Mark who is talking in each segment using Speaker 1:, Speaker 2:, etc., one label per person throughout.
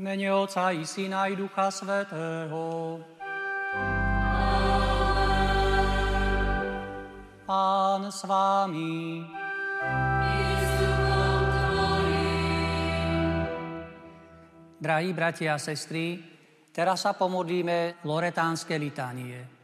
Speaker 1: V mene Otca i Syna i Ducha Svetého. Pán s vámi. Drahí bratia a sestry, teraz sa pomodlíme Loretánske litánie.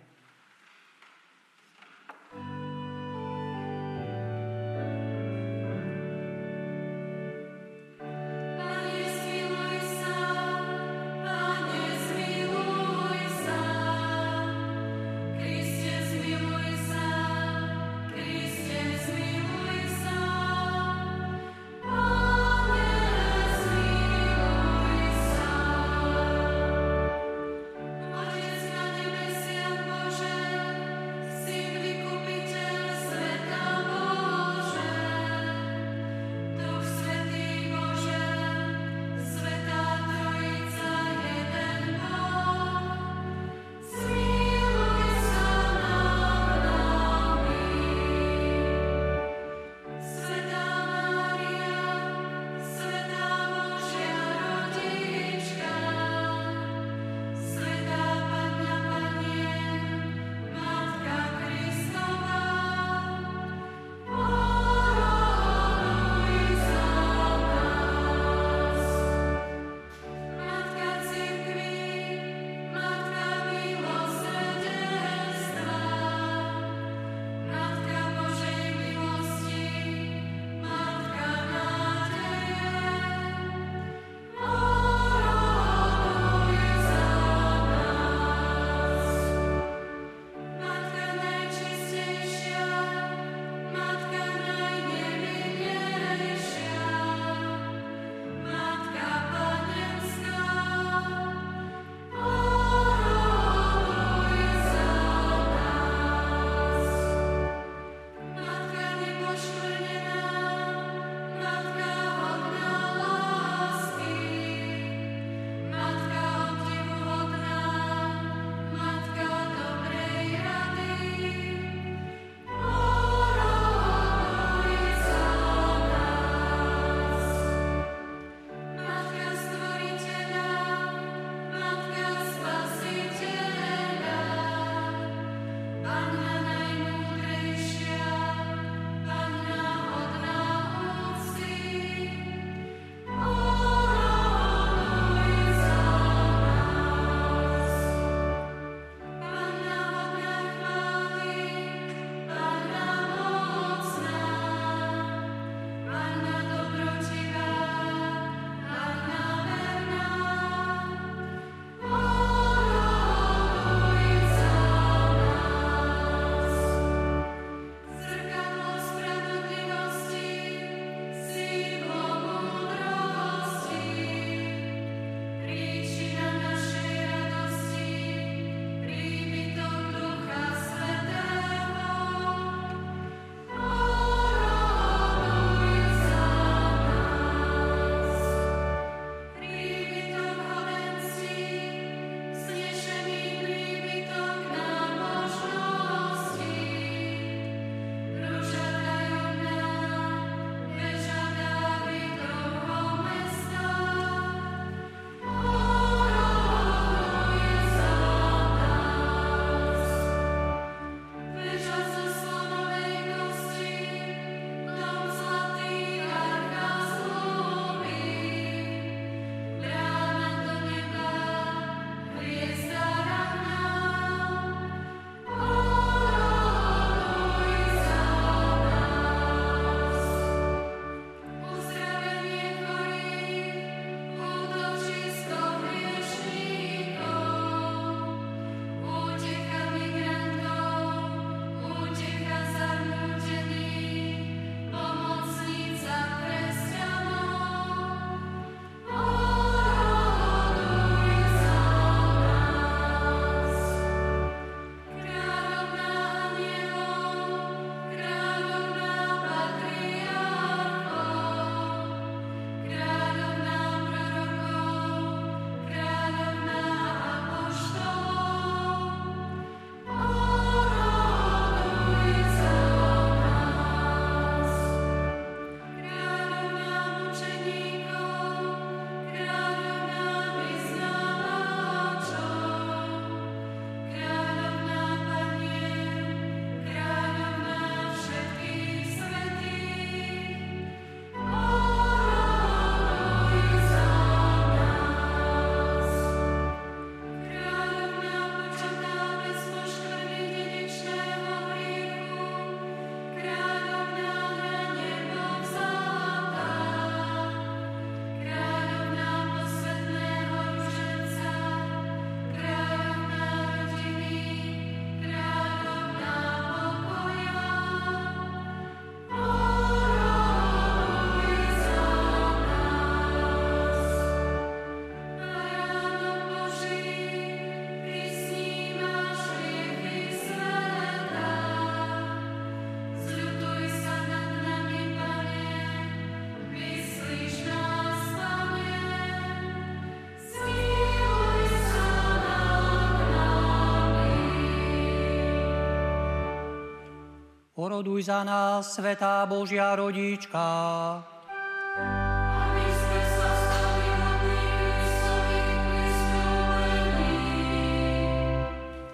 Speaker 2: Oroduj za nás, Svetá Božia rodička.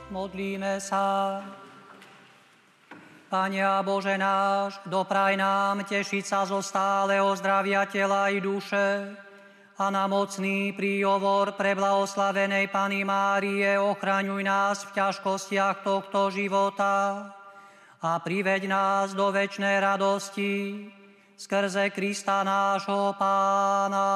Speaker 2: Modlíme sa. Pane a Bože náš, dopraj nám tešiť sa zo stáleho zdravia tela i duše a na mocný príhovor pre blahoslavenej Pany Márie ochraňuj nás v ťažkostiach tohto života a priveď nás do väčšnej radosti skrze Krista nášho Pána.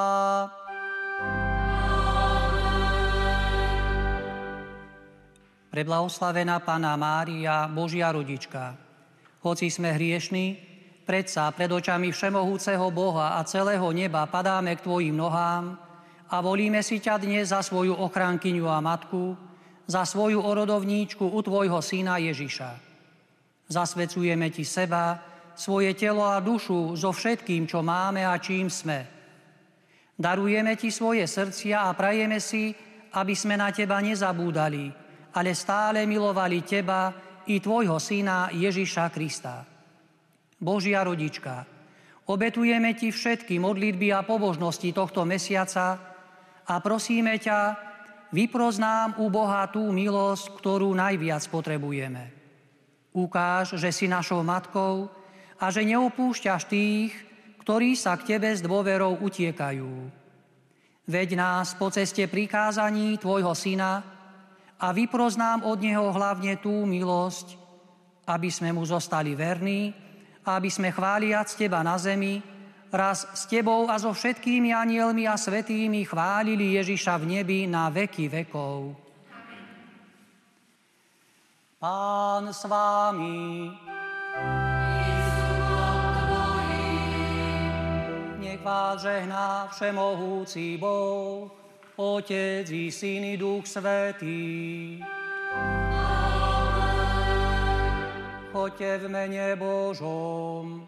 Speaker 2: Preblahoslavená Pana Mária, Božia rodička, hoci sme hriešni, predsa pred očami všemohúceho Boha a celého neba padáme k Tvojim nohám a volíme si ťa dnes za svoju ochránkyňu a matku, za svoju orodovníčku u Tvojho syna Ježiša. Zasvecujeme Ti seba, svoje telo a dušu so všetkým, čo máme a čím sme. Darujeme Ti svoje srdcia a prajeme si, aby sme na Teba nezabúdali, ale stále milovali Teba, i Tvojho Syna Ježiša Krista. Božia rodička, obetujeme Ti všetky modlitby a pobožnosti tohto mesiaca a prosíme ťa, vypros nám u Boha tú milosť, ktorú najviac potrebujeme. Ukáž, že si našou matkou a že neopúšťaš tých, ktorí sa k Tebe s dôverou utiekajú. Veď nás po ceste prikázaní Tvojho Syna, a vyproznám od Neho hlavne tú milosť, aby sme Mu zostali verní a aby sme chváliac Teba na zemi, raz s Tebou a so všetkými anielmi a svetými chválili Ježiša v nebi na veky vekov. Pán s vámi. Nech vás žehná všemohúci Boh, Otec i Syn i Duch Svetý. Choďte v mene Božom.